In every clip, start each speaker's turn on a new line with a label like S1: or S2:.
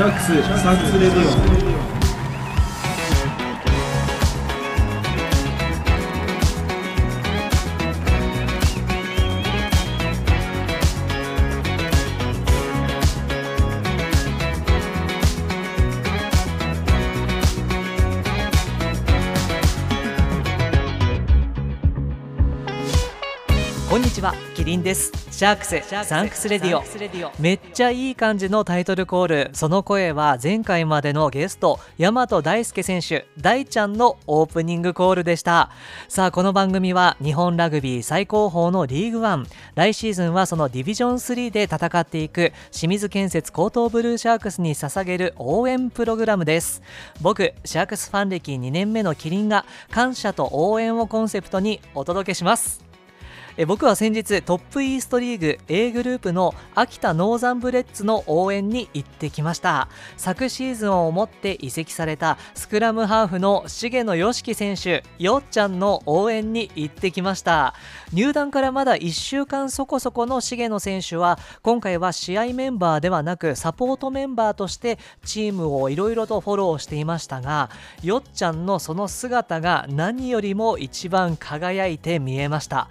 S1: Sharks Thanks Radio
S2: こんにちはキリンです。 Sharks Thanks Radio。めっちゃいい感じのタイトルコール。その声は前回までのゲスト大和大輔選手大ちゃんのオープニングコールでした。さあこの番組は日本ラグビー最高峰のリーグワン。来シーズンはそのディビジョン3で戦っていく清水建設江東ブルーシャークスに捧げる応援プログラムです。僕シャークスファン歴2年目のキリンが感謝と応援をコンセプトにお届けします。え僕は先日トップイーストリーグ A グループの秋田ノーザンブレッツの応援に行ってきました。昨シーズンをもって移籍されたスクラムハーフの重野良樹選手よっちゃんの応援に行ってきました。入団からまだ1週間そこそこの重野選手は今回は試合メンバーではなくサポートメンバーとしてチームをいろいろとフォローしていましたがよっちゃんのその姿が何よりも一番輝いて見えました。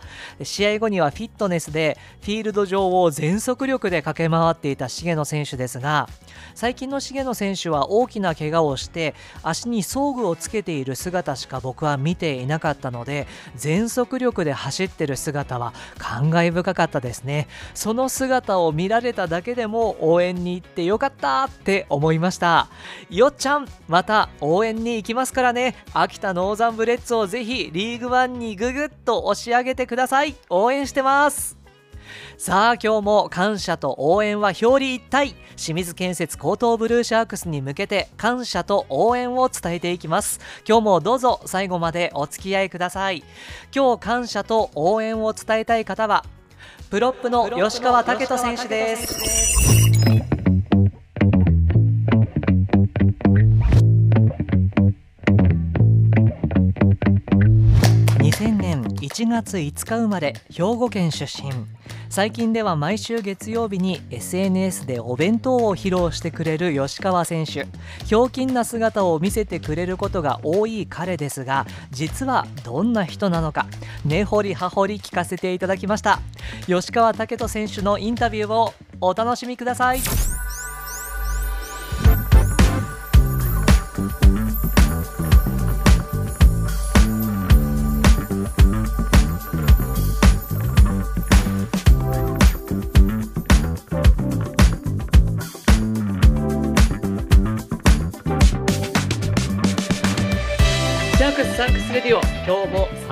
S2: 試合後にはフィットネスでフィールド上を全速力で駆け回っていた重野選手ですが最近の重野選手は大きな怪我をして足に装具をつけている姿しか僕は見ていなかったので全速力で走ってる姿は感慨深かったですね。その姿を見られただけでも応援に行ってよかったって思いました。よっちゃんまた応援に行きますからね。秋田ノーザンブレッツをぜひリーグワンにググッと押し上げてください。応援してます。さあ今日も感謝と応援は表裏一体。清水建設高等ブルーシャークスに向けて感謝と応援を伝えていきます。今日もどうぞ最後までお付き合いください。今日感謝と応援を伝えたい方はプロップの吉川武人選手です。7月5日生まれ兵庫県出身。最近では毎週月曜日に SNS でお弁当を披露してくれる吉川選手。ひょうきんな姿を見せてくれることが多い彼ですが実はどんな人なのか根掘り葉掘り聞かせていただきました。吉川武人選手のインタビューをお楽しみください。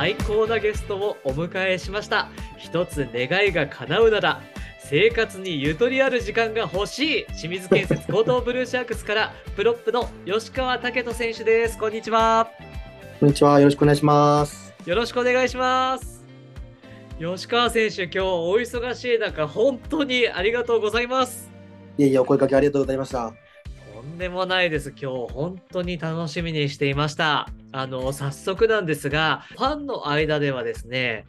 S2: 最高なゲストをお迎えしました一つ願いが叶うなら生活にゆとりある時間が欲しい清水建設高等ブルーシャークスからプロップの吉川武人選手ですこんにちは
S3: こんにちは。よろしくお願いします。
S2: よろしくお願いします吉川選手今日お忙しい中本当にありがとうございます
S3: いえいえ、お声掛けありがとうございました。
S2: とんでもないです。今日本当に楽しみにしていました。あの、早速なんですが、ファンの間ではですね、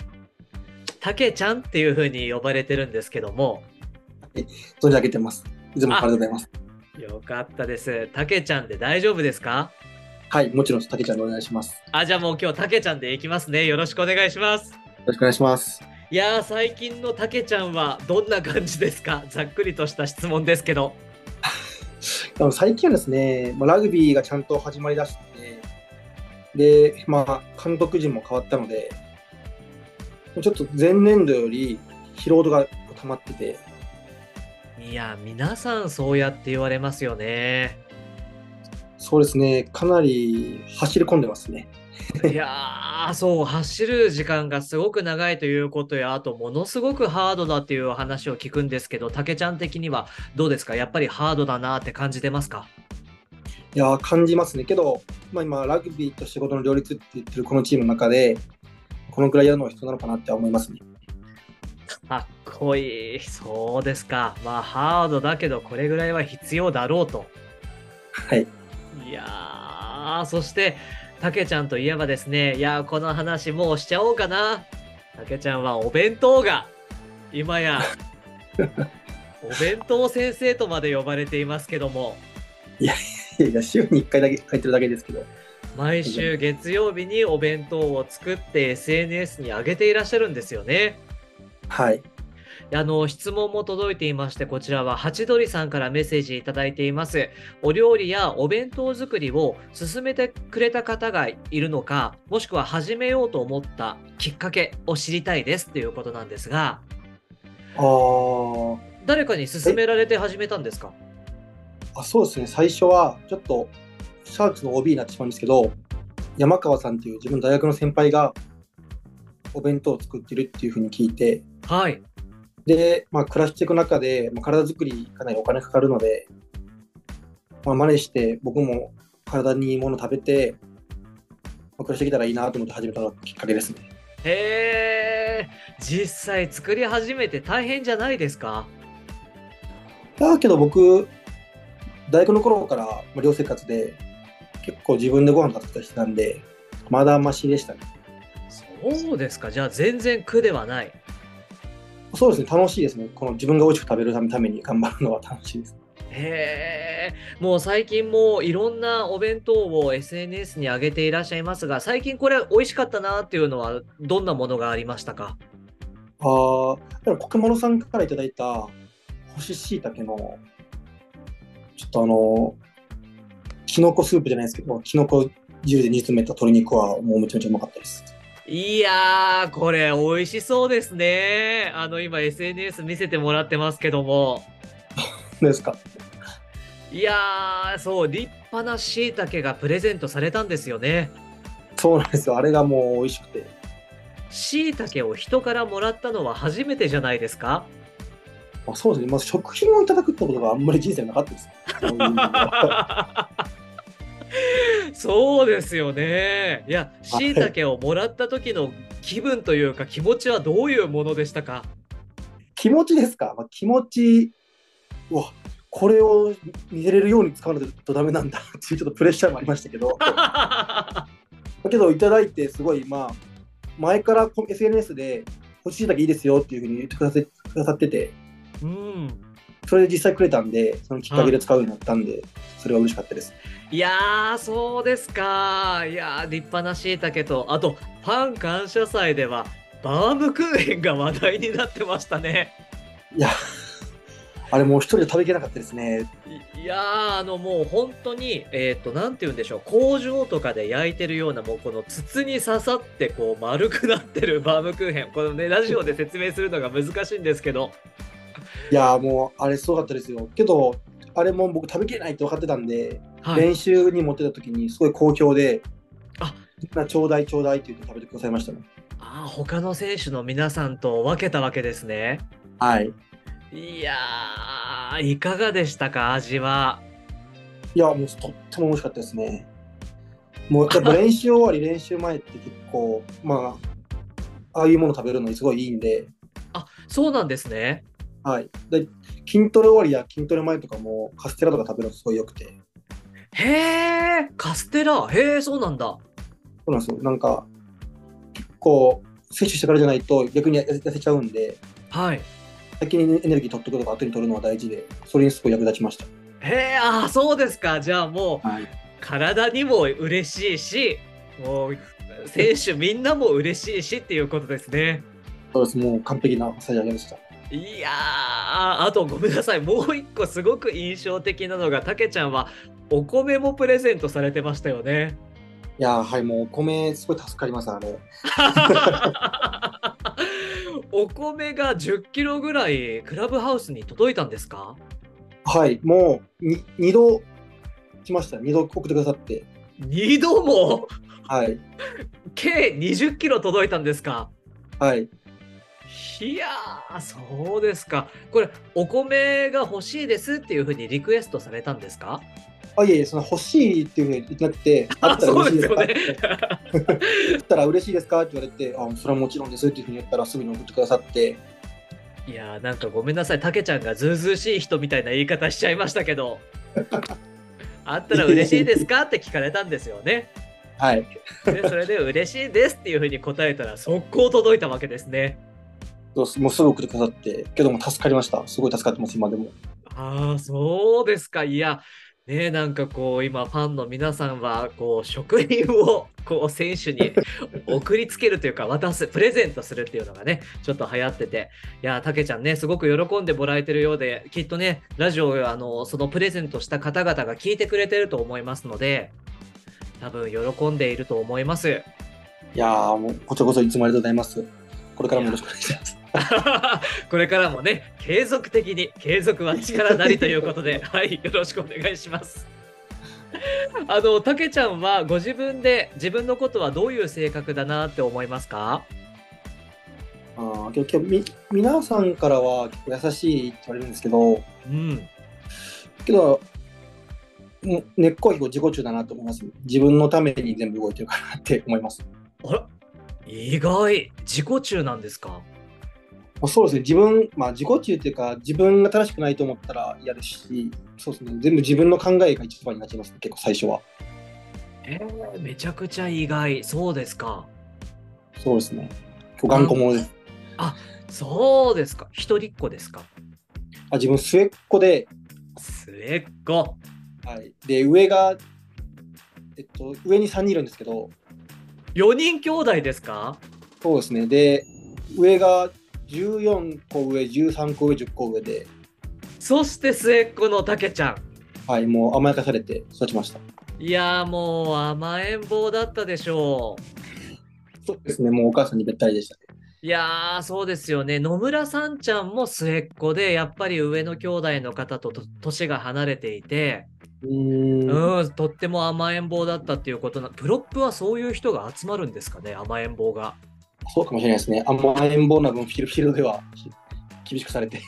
S2: たけちゃんっていう風に呼ばれてるんですけども、
S3: 存じ上げてます。いつもありがとうございます。
S2: よかったです。たけちゃんで大丈夫ですか？
S3: はい、もちろん、たけちゃんでお願いします。よ
S2: あ、じゃあもう今日たけちゃんでいきますね。よろしくお願いします。
S3: ろしくお願いします。
S2: いやー、最近のたけちゃんはどんな感じですか？ざっくりとした質問ですけど。
S3: あの最近はですね、まあ、ラグビーがちゃんと始まりだして、で、まあ、監督陣も変わったので、ちょっと前年度より疲労度が溜まってて、
S2: いや、皆さんそうやって言われますよね。
S3: そうですね、かなり走り込んでますね。
S2: いやー、そう、走る時間がすごく長いということや、あと、ものすごくハードだっていう話を聞くんですけど、たけちゃん的にはどうですか？やっぱりハードだなって感じてますか？
S3: いやー、感じますね。けど、まあ、今、ラグビーと仕事の両立って言ってるこのチームの中で、このくらいやるのが必要なのかなって思いますね。
S2: かっこいい。そうですか。まあ、ハードだけど、これぐらいは必要だろうと。
S3: はい。
S2: いやー、そして、たけちゃんといえばですね、いやー、この話もうしちゃおうかな。たけちゃんはお弁当が、今や、お弁当先生とまで呼ばれていますけども、
S3: いやいや、週に1回だけ書いてるだけですけど。
S2: 毎週月曜日にお弁当を作って SNS に上げていらっしゃるんですよね。
S3: はい。
S2: あの質問も届いていましてこちらはハチドリさんからメッセージいただいています。お料理やお弁当作りを進めてくれた方がいるのかもしくは始めようと思ったきっかけを知りたいですということなんですが誰かに勧められて始めたんですか？
S3: あ、そうですね。最初は、ちょっと、シャークスの OB になってしまうんですけど、山川さんっていう自分の大学の先輩が、お弁当を作ってるっていうふうに聞いて、
S2: はい
S3: で、まあ、暮らしていく中で、まあ、体作りかなりお金かかるので、まあ、真似して僕も体にいいもの食べて、まあ、暮らしてきたらいいなと思って始めたのがきっかけですね。
S2: へえ実際作り始めて大変じゃないですか？
S3: だけど僕、大学の頃からまあ寮生活で結構自分でご飯食べたりしてたんで、まだマシでしたね。
S2: そうですかじゃあ全然苦ではない
S3: そうですね、楽しいですね。この自分が美味しく食べるためために頑張るのは楽しいです。
S2: へえもう最近もいろんなお弁当を SNS に上げていらっしゃいますが最近これ美味しかったなっていうのはどんなものがありましたか？
S3: ああ、でも、コケモノさんからいただいた干し椎茸の、ちょっとあの、きのこスープじゃないですけど、きのこ汁で煮詰めた鶏肉はもうめちゃめちゃうまかったです。
S2: いやーこれ美味しそうですねあの今 SNS 見せてもらってますけども
S3: ですか？
S2: いやーそう立派な椎茸がプレゼントされたんですよね
S3: そうなんですよ。あれがもう美味しくて。
S2: 椎茸を人からもらったのは初めてじゃないですか？
S3: まあ、そうですね。まず食品をいただくってことがあんまり人生なかったです。そうで
S2: すよね。いや、しい。たけをもらった時の気分というか気持ちはどういうものでしたか？
S3: 気持ちですか、まあ、気持ち、うわ、これを見せれるように使わないとダメなんだ。っていうちょっとプレッシャーもありましたけど、だけどいただいてすごい、まあ、前からこ SNS で干し椎茸いいですよっていうふうに言ってくださくださってて、
S2: うん。
S3: それで実際くれたんで、そのきっかけで使うようになったんで、それは嬉しかったです。
S2: いやー、そうですか。いやー、立派なしいたけと、あと、パン感謝祭では、バームクーヘンが話題になってましたね。
S3: いや、あれもう一人で食べきれなかったですね。
S2: いいやー、あのもう本当に、えっ、と、なんて言うんでしょう、工場とかで焼いてるような、もうこの筒に刺さって、こう丸くなってるバームクーヘン。このね、ラジオで説明するのが難しいんですけど。
S3: いや、もうあれすごかったですよ。けど、あれも僕食べきれないって分かってたんで、
S2: はい。
S3: 練習に持ってた時にすごい好評で、
S2: あ
S3: ちょうだいちょうだいって言って食べてくださいましたね。
S2: あー他の選手の皆さんと分けたわけですね。
S3: はい。
S2: いやー、いかがでしたか、味は？
S3: いや、もうとっても美味しかったですね。もうやっぱ練習終わり、練習前って結構、まあ、ああいうもの食べるのにすごいいいんで、
S2: あそうなんですね。
S3: はい。で筋トレ終わりや筋トレ前とかもカステラとか食べるのすごい良くて、
S2: へえ、カステラ。へえ、そうなんだ。
S3: そうなんですよ。なんか、結構、摂取してからじゃないと逆に痩せちゃうんで、
S2: はい。
S3: 先にエネルギー取っとくとか後に取るのは大事で、それにすごい役立ちました。
S2: へえ、あーそうですか。じゃあもう、
S3: はい。
S2: 体にも嬉しいし、もう、選手みんなも嬉しいしっていうことですね。
S3: そうです。もう完璧な差し上げでした。
S2: いやー、あとごめんなさい。もう一個すごく印象的なのが、たけちゃんはお米もプレゼントされてましたよね。
S3: いやーはい、もうお米すごい助かります、あれ。
S2: お米が10キロぐらいクラブハウスに届いたんですか？
S3: はい、もうに2度来ました。2度送ってくださって。
S2: 2度も？
S3: はい。
S2: 計20キロ届いたんですか？
S3: はい。
S2: いやー、そうですか。これ、お米が欲しいですっていうふうにリクエストされたんですか？
S3: あ、いえいえ、その欲しいっていうふうに言ってなくて、あったら嬉しいですか？
S2: ね
S3: 言ったら嬉しいですか？って言われて、あ、それはもちろんですっていうふうに言ったらすぐに送ってくださって、
S2: いやー、なんかごめんなさい。たけちゃんがずうずうしい人みたいな言い方しちゃいましたけど。あったら嬉しいですか？って聞かれたんですよね。
S3: はい。
S2: で、それで嬉しいですっていうふうに答えたら速攻届いたわけですね。
S3: もうすぐ送ってくださって、けども助かりました。すごい助かってます、今でも。
S2: ああ、そうですか。いや、ねなんかこう今ファンの皆さんはこう食品をこう選手に送りつけるというか渡すプレゼントするっていうのがね ちょっと流行ってていやたけちゃんねすごく喜んでもらえてるようできっとねラジオをあのそのプレゼントした方々が聞いてくれてると思いますので多分喜んでいると思います。
S3: いやーもうこちらこそいつもありがとうございます。これからもよろしくお願いします。
S2: これからもね、継続的に、継続は力なりということで、はい、よろしくお願いします。あの、たけちゃんはご自分で自分のことはどういう性格だなって思いますか？
S3: あーけどけどみ皆さんからは優しいって言われるんですけど、
S2: うん。
S3: けど、根っこは結構自己中だなと思います。自分のために全部動いてるかなって思います。
S2: あら、意外、自己中なんですか？
S3: まあそうですね、自分、まあ自己中っていうか、自分が正しくないと思ったら嫌ですし、そうですね、全部自分の考えが一番になっちゃいます、結構最初は。
S2: えー、めちゃくちゃ意外、そうですか。
S3: そうですね。頑固者です。
S2: そうですか。一人っ子ですか。
S3: あ自分末っ子で、
S2: 末っ子。
S3: はい、で、上が、えっと、上に3人いるんですけど、
S2: 4人兄弟ですか
S3: そうですね、で、上が14個上、13個上、10個上で、
S2: そして末っ子のたけちゃん。
S3: はい、もう甘やかされて育ちました。
S2: いやーもう甘えん坊だったでしょう。
S3: そうですね、もうお母さんにべったりでしたね。
S2: いやーそうですよね。野村さんちゃんも末っ子で、やっぱり上の兄弟の方とと年が離れていて、
S3: うーん、
S2: うん、とっても甘えん坊だったっていうことな、プロップはそういう人が集まるんですかね、甘えん坊が。
S3: そうかもしれないですね。甘えん坊な分、フィールフィールドでは厳しくされて。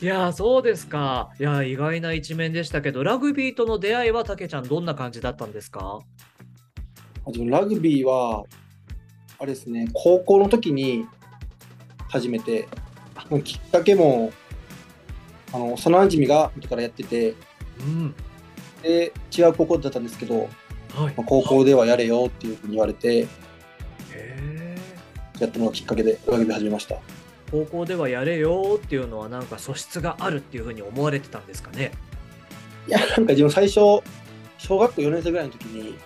S2: いやーそうですか。いやー意外な一面でしたけど、ラグビーとの出会いはたけちゃんどんな感じだったんですか？
S3: ラグビーは、あれですね、高校の時に始めて、きっかけも、あの幼馴染が元からやってて、
S2: うん。
S3: で、違う高校だったんですけど、
S2: はい。
S3: まあ高校ではやれよっていうふうに言われて、やったのがきっかけでラグビー始めました。
S2: 高校ではやれよっていうのはなんか素質があるっていうふうに思われてたんですかね？
S3: いや、なんか自分最初、小学校4年生ぐらいの時に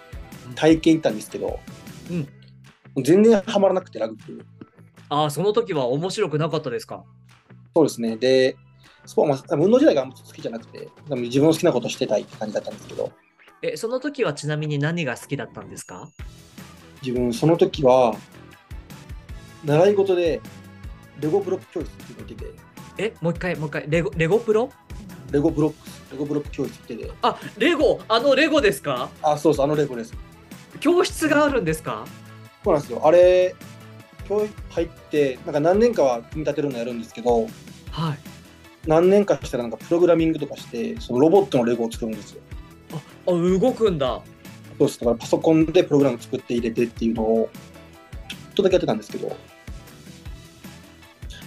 S3: 体験行ったんですけど、
S2: うん
S3: 全然ハマらなくて、ラグビーに。
S2: ああ、その時は面白くなかったですか？
S3: そうですね。で、スポーツ、まあ、運動自体があんま好きじゃなくて、自分の好きなことしてたいって感じだったんですけど、
S2: え、その時はちなみに何が好きだったんですか？
S3: 自分その時は、習い事でレゴブロック教室っていうのを受けて、
S2: え、もう一回、もう一回、レゴ、レゴプロ？
S3: レゴブロックス、レゴブロック教室ってて、
S2: あ、レゴ、あのレゴですか？
S3: あ、そうそう、あのレゴです。
S2: 教室があるんですか？
S3: そうなんですよ。あれ、教育入って、なんか何年かは組み立てるのやるんですけど、
S2: はい。
S3: 何年かしたらなんかプログラミングとかして、そのロボットのレゴを作るんですよ。
S2: あ、動くんだ。
S3: そうです。だからパソコンでプログラム作って入れてっていうのを、ちょっとだけやってたんですけど、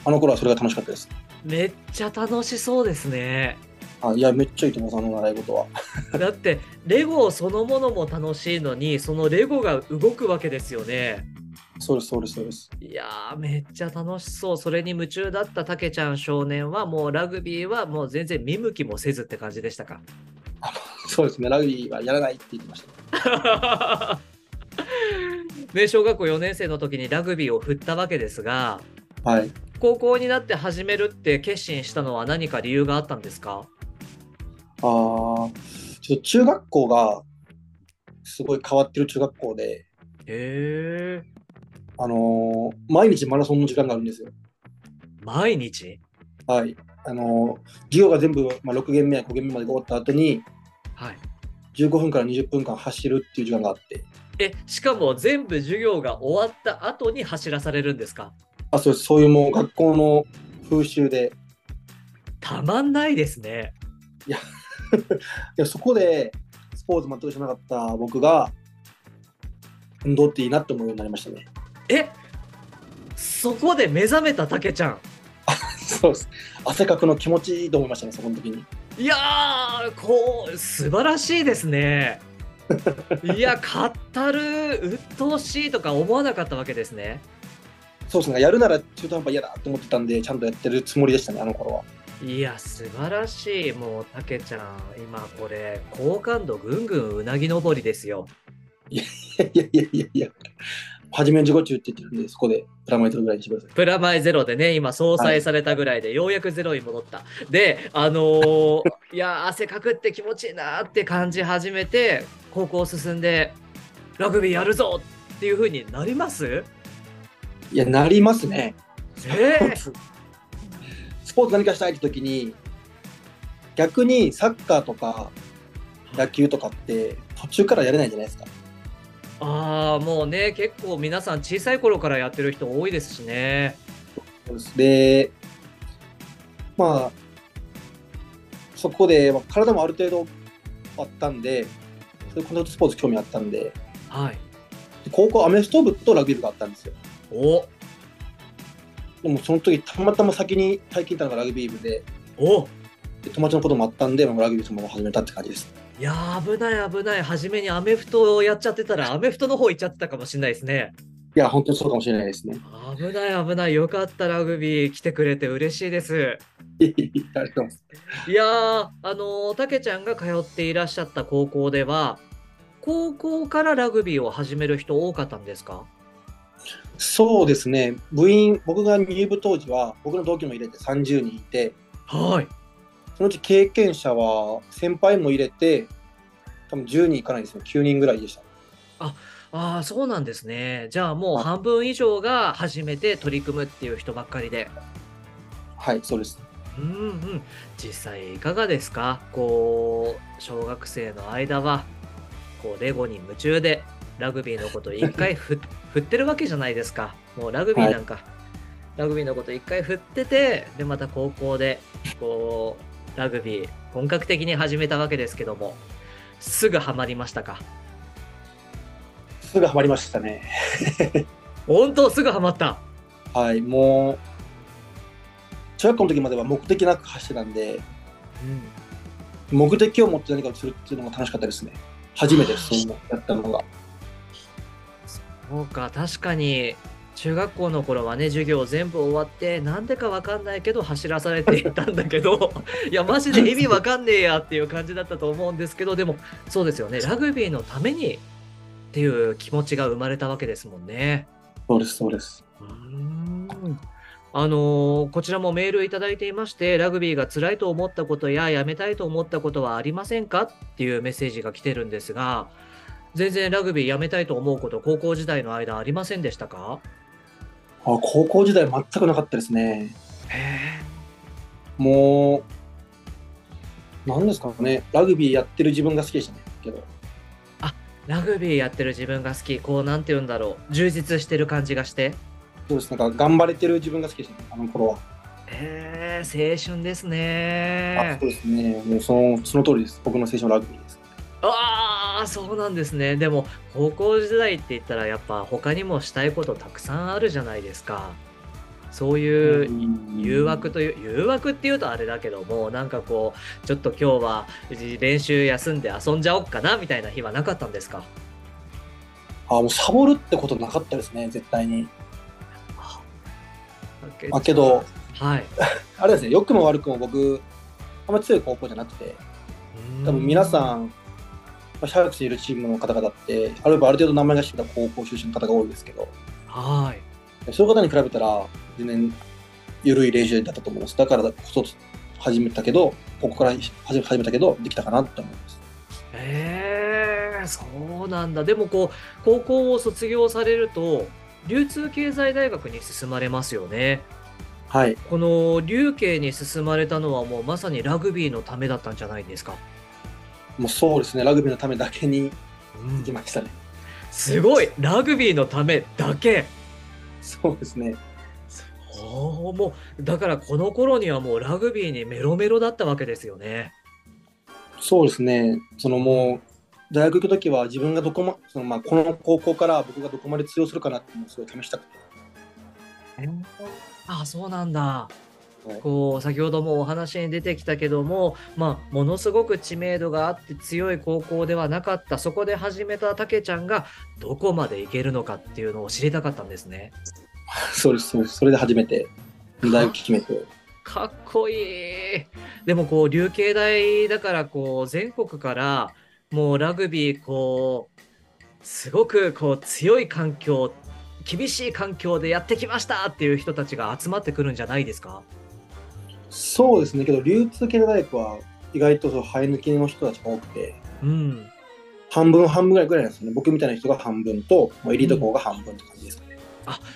S3: あの頃はそれが楽しかったです。
S2: めっちゃ楽しそうですね。
S3: あいや、めっちゃいいと思います、あの習い事は。
S2: だって、レゴそのものも楽しいのに、そのレゴが動くわけですよね。
S3: そうです、そうです、そうです。
S2: いやー、めっちゃ楽しそう。それに夢中だったたけちゃん少年は、もうラグビーはもう全然見向きもせずって感じでしたか？
S3: そうですね、ラグビーはやらないって言ってました。
S2: ね、小学校4年生の時にラグビーを振ったわけですが、
S3: はい。
S2: 高校になって始めるって決心したのは何か理由があったんですか？
S3: あーちょっと中学校がすごい変わってる中学校で、
S2: へえ。
S3: あのー毎日マラソンの時間があるんですよ。
S2: 毎日？
S3: はい。あのー授業が全部、まあ、6限目や5限目まで終わった後に、
S2: はい。
S3: 15分から20分間走るっていう時間があって、
S2: え、しかも全部授業が終わった後に走らされるんですか？
S3: あそうそういうもう学校の風習で、
S2: たまんないですね。
S3: いや そこでスポーツ全く知らなかった僕が、運動っていいなって思うようになりましたね。
S2: え？そこで目覚めたたけちゃん。
S3: そうです。汗かくの気持ちいいと思いましたね、そこの時に。
S2: いやー、こう、素晴らしいですね。いや、語る、鬱陶しいとか思わなかったわけですね。
S3: そうですね、やるなら中途半端嫌だと思ってたんで、ちゃんとやってるつもりでしたね、あの頃は。
S2: いや素晴らしいもうたけちゃん今これ好感度ぐんぐんうなぎ登りですよ
S3: いやいやいやいやいや、初めに自己中って言ってるんで、そこでプラマイゼロぐらいにしてください。
S2: プラマイゼロでね今相殺されたぐらいで、ようやくゼロに戻ったであのー いや汗かくって気持ちいいなって感じ始めて高校進んでラグビーやるぞっていう風になります？
S3: いや、なりますね。
S2: えー？
S3: スポーツ何かしたいって時に、逆にサッカーとか野球とかって途中からやれないじゃないですか。
S2: ああもうね結構皆さん小さい頃からやってる人多いですしね。
S3: そうですで、まあ、そこで、まあ体もある程度あったんで、そういうコンタクトスポーツ興味あったんで、
S2: はい。
S3: で高校アメフト部とラグビー部があったんですよ。
S2: お。
S3: でもその時たまたま先に体験行ったのがラグビー部で、
S2: お。
S3: で友達のこともあったんで、まあラグビーそのまま始めたって感じです。
S2: いやー危ない危ない。初めにアメフトをやっちゃってたらアメフトの方行っちゃってたかもしれないですね。
S3: いや、本当にそうかもしれないですね。
S2: 危ない危ない。よかったラグビー来てくれて嬉しいです。
S3: いやありがとうございます。
S2: いやーあのーたけちゃんが通っていらっしゃった高校では高校からラグビーを始める人多かったんですか？
S3: そうですね、部員、僕が入部当時は、僕の同期も入れて30人いて、
S2: はい
S3: そのうち経験者は先輩も入れて、多分10人いかないですね、9人ぐらいでした。
S2: ああそうなんですね。じゃあもう
S3: はい。
S2: 半分以上が初めて取り組むっていう人ばっかりで。
S3: はい、そうです。
S2: うんうん。実際いかがですか？こう小学生の間はこうレゴに夢中でラグビーのこと一回ふ 振ってるわけじゃないですか。もうラグビーなんか、ラグビーのこと一回振っててでまた高校でこうラグビー本格的に始めたわけですけどもすぐハマりましたか？
S3: すぐハマりましたね。
S2: 本当？すぐハマった？
S3: はい、もう、中学校の時までは目的なく走ってたんで、目的を持って何かをするっていうのが楽しかったですね。初めてそうやったのが。
S2: そうか確かに中学校の頃はね授業全部終わってなんでかわかんないけど走らされていたんだけど いやマジで意味わかんねえやっていう感じだったと思うんですけどでもそうですよねラグビーのためにっていう気持ちが生まれたわけですもんね。
S3: そうです、そうです。
S2: うーんあのーこちらもメールいただいていましてラグビーが辛いと思ったことややめたいと思ったことはありませんかっていうメッセージが来てるんですが全然ラグビーやめたいと思うこと高校時代の間ありませんでしたか？
S3: あ高校時代全くなかったですね。
S2: へ
S3: もう、なんですかね、ラグビーやってる自分が好きでしたね。けど、
S2: ラグビーやってる自分が好きこうなんて言うんだろう充実してる感じがして
S3: そうです、なんか頑張れてる自分が好きでしたね、あの頃は。
S2: へえ青春です
S3: あ
S2: ね
S3: そうですね、もうそのその通りです。僕の青春ラグビーです。
S2: ああそうなんですね。でも高校時代って言ったらやっぱ他にもしたいことたくさんあるじゃないですか。そういう誘惑という誘惑っていうとあれだけどもなんかこうちょっと今日は練習休んで遊んじゃおっかなみたいな日はなかったんですか？
S3: あもうサボるってことなかったですね、絶対に。あけど、
S2: はい。
S3: あれですね、良くも悪くも僕、あんまり強い高校じゃなくて、多分皆さん、まあシャークスにいるチームの方々って、あるある程度名前が知ってた高校出身の方が多いですけど、
S2: はい
S3: そういう方に比べたら、全然緩い練習だったと思います。だからこそ始めたけど、ここから始め始めたけど、できたかなって思います。
S2: へえそうなんだでもこう高校を卒業されると流通経済大学に進まれますよね
S3: はい。
S2: この流経に進まれたのはもうまさにラグビーのためだったんじゃないですか、
S3: もうそうですね、ラグビーのためだけに
S2: うん
S3: 行きましたね。
S2: すごいラグビーのためだけ
S3: そうですね。
S2: おーもうだからこの頃にはもうラグビーにメロメロだったわけですよね。
S3: そうですね。そのもう、大学行くときは自分がどこま、そのまあこの高校から僕がどこまで通用するかなっていうのをすごい試したくて。
S2: あそうなんだ。
S3: はい
S2: こう先ほどもお話に出てきたけども、まあ、ものすごく知名度があって強い高校ではなかったそこで始めたたけちゃんがどこまでいけるのかっていうのを知りたかったんですね。
S3: そうです、そうです。それで初めて大学決めて。
S2: かっこいい。でもこう、琉球大だからこう、全国からもうラグビーこう、すごくこう強い環境、厳しい環境でやってきましたっていう人たちが集まってくるんじゃないですか？
S3: そうですね、けど流通系大学は意外とそう生え抜きの人たちが多くて、
S2: うん。
S3: 半分半分ぐらいぐらいなんですよね。僕みたいな人が半分と、もうエリート校が半分って感じですかね。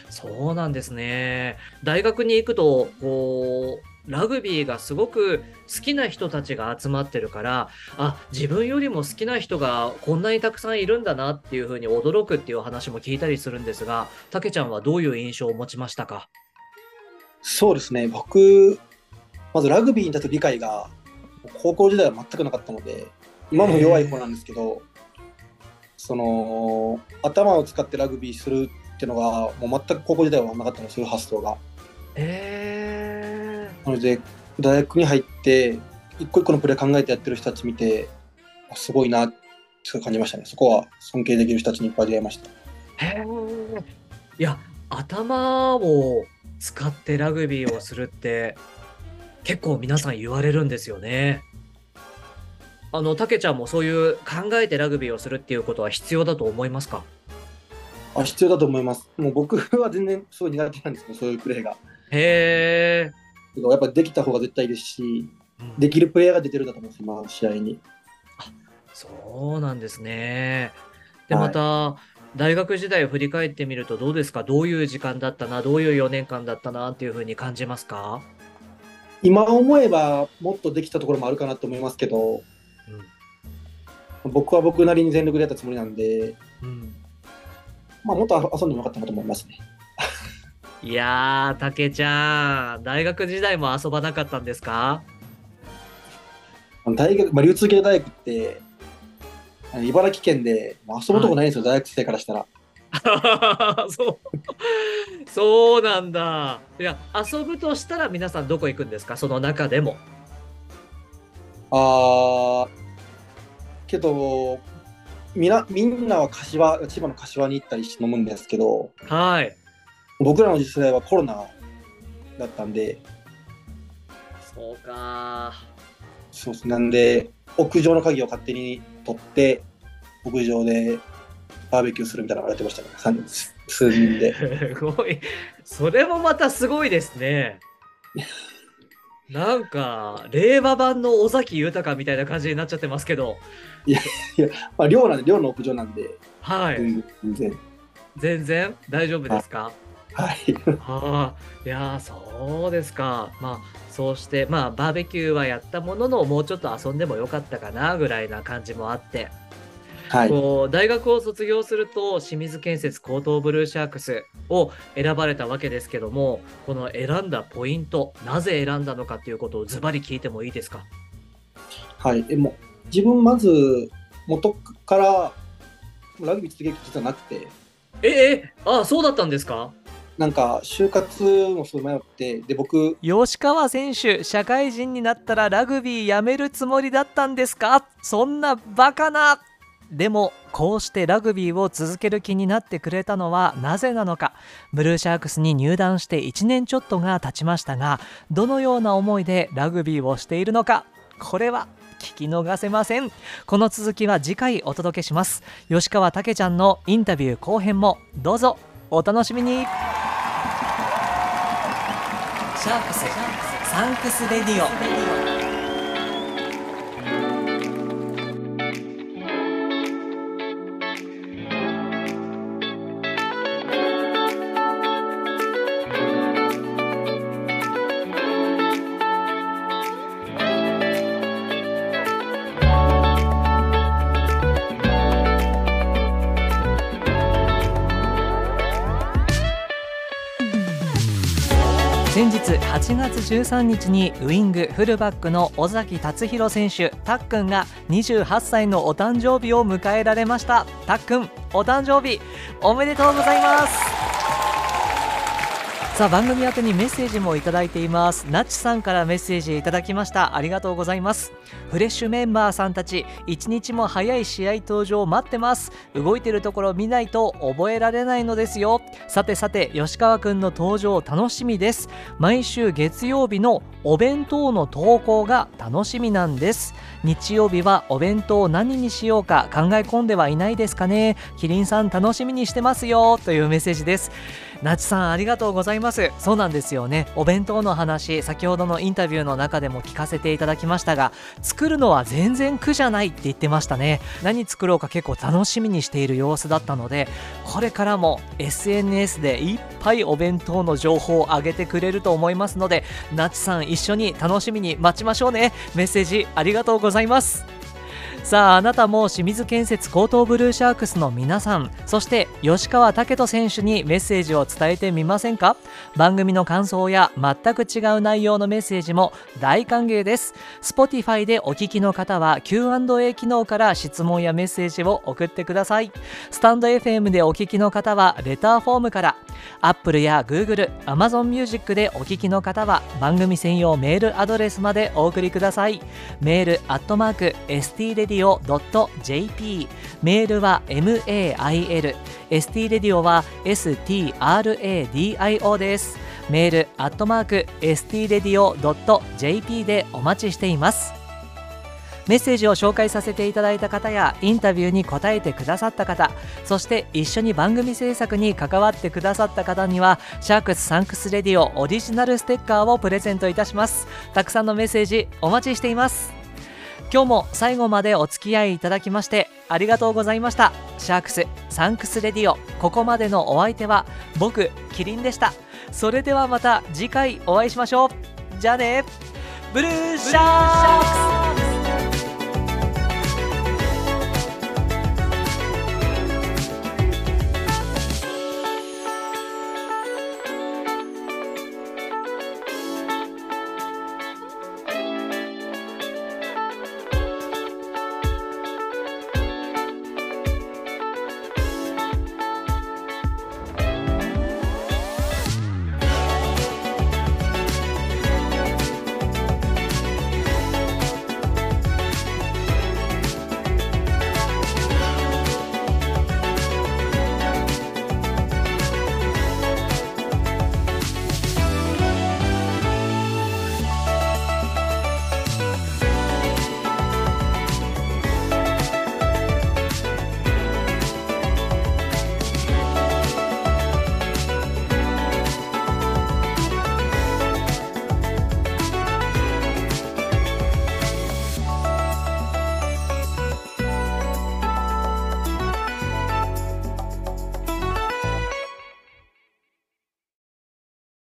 S2: そうなんですね。大学に行くと、こう、ラグビーがすごく好きな人たちが集まってるから、あ、自分よりも好きな人がこんなにたくさんいるんだなっていうふうに驚くっていう話も聞いたりするんですが、たけちゃんはどういう印象を持ちましたか？
S3: そうですね、僕、まずラグビーに対する理解が高校時代は全くなかったので、今も弱い方なんですけど、その頭を使ってラグビーするっていうのが、もう全く高校時代はなかったので、そういう発想が。
S2: え
S3: なので、大学に入って、一個一個のプレー考えてやってる人たち見て、あすごいなって感じましたね。そこは尊敬できる人たちにいっぱい出会いました。
S2: いや、頭を使ってラグビーをするって、結構皆さん言われるんですよね。あの、たけちゃんもそういう考えてラグビーをするっていうことは必要だと思いますか？
S3: あ必要だと思います。もう僕は全然すごい苦手なんですけど、そういうプレーが。
S2: へえ。
S3: やっぱできた方が絶対いいですし、できるプレイヤーが出てるんだと思うんです、今、試合に。
S2: そうなんですね。で、
S3: はい
S2: また、大学時代を振り返ってみるとどうですか？どういう時間だったな、どういう4年間だったな？っていうふうに感じますか？
S3: 今思えばもっとできたところもあるかなと思いますけど、僕は僕なりに全力でやったつもりなんで、
S2: うん。うん
S3: まあ、もっと遊んでもよかったなと思いますね。
S2: いやー、たけちゃん、大学時代も遊ばなかったんですか？
S3: 大学、まあ、流通系大学って、茨城県でまあ遊ぶとこないんですよ、大学生からしたら。
S2: そう。そうなんだ。いや、遊ぶとしたら皆さんどこ行くんですか？その中でも。
S3: あーけど、みなみんなは柏、千葉の柏に行ったりして飲むんですけど、
S2: はい。
S3: 僕らの時代はコロナだったんで、
S2: そうか。
S3: そうですなんで、屋上の鍵を勝手に取って、屋上でバーベキューするみたいなのをやってましたね、三数人で。
S2: すごい。それもまたすごいですね。なんか、令和版の尾崎豊みたいな感じになっちゃってますけど。
S3: まあ、寮なんで、寮の屋上なんで、
S2: はい。
S3: 全然。
S2: 全然？大丈夫ですか？
S3: はい。
S2: はあ、いやーそうですか。まあ、そうして、まあ、バーベキューはやったものの、もうちょっと遊んでもよかったかな、ぐらいな感じもあって。
S3: はい。
S2: こう大学を卒業すると清水建設高等ブルーシャークスを選ばれたわけですけどもこの選んだポイントなぜ選んだのかっていうことをズバリ聞いてもいいですか？
S3: はい。でも、自分まず、元から、ラグビー続ける気実はなくて、
S2: ええあそうだったんですか？
S3: なんか、就活もすごい迷って、で、僕、
S2: 吉川選手社会人になったらラグビーやめるつもりだったんですか？そんなバカなでもこうしてラグビーを続ける気になってくれたのはなぜなのか。ブルーシャークスに入団して1年ちょっとが経ちましたがどのような思いでラグビーをしているのか。これは聞き逃せません。この続きは次回お届けします。吉川武ちゃんのインタビュー後編もどうぞ。お楽しみに。 Sharks Thanks Radio。先日8月13日にウイングフルバックの尾崎達弘選手たっくんが28歳のお誕生日を迎えられました。たっくんお誕生日おめでとうございます。さあ番組宛てにメッセージもいただいています。ナッチさんからメッセージいただきました。ありがとうございます。フレッシュメンバーさんたち一日も早い試合登場待ってます。動いてるところ見ないと覚えられないのですよ。さてさて吉川くんの登場楽しみです。毎週月曜日のお弁当の投稿が楽しみなんです。日曜日はお弁当何にしようか考え込んではいないですかね。キリンさん楽しみにしてますよ。というメッセージです。なちさんありがとうございます。そうなんですよね。お弁当の話先ほどのインタビューの中でも聞かせていただきましたが作るのは全然苦じゃないって言ってましたね。何作ろうか結構楽しみにしている様子だったのでこれからも SNS でいっぱいお弁当の情報を上げてくれると思いますのでなちさん一緒に楽しみに待ちましょうね。メッセージありがとうございます。さああなたも清水建設高等ブルーシャークスの皆さんそして吉川武人選手にメッセージを伝えてみませんか？番組の感想や全く違う内容のメッセージも大歓迎です。Spotify でお聞きの方は Q&A 機能から質問やメッセージを送ってください。スタンド FM でお聞きの方はレターフォームから Apple や Google、Amazon Music でお聞きの方は番組専用メールアドレスまでお送りください。メールアットマーク stradio.jp メールは mail stradio は stradio です。メールアットマーク stradio.jp でお待ちしています。メッセージを紹介させていただいた方やインタビューに答えてくださった方そして一緒に番組制作に関わってくださった方には Sharks Thanks Radio オリジナルステッカーをプレゼントいたします。たくさんのメッセージお待ちしています。今日も最後までお付き合いいただきましてありがとうございました。 Sharks Thanks Radio ここまでのお相手は僕キリンでした。それではまた次回お会いしましょう。じゃあね。ブルーシャークス。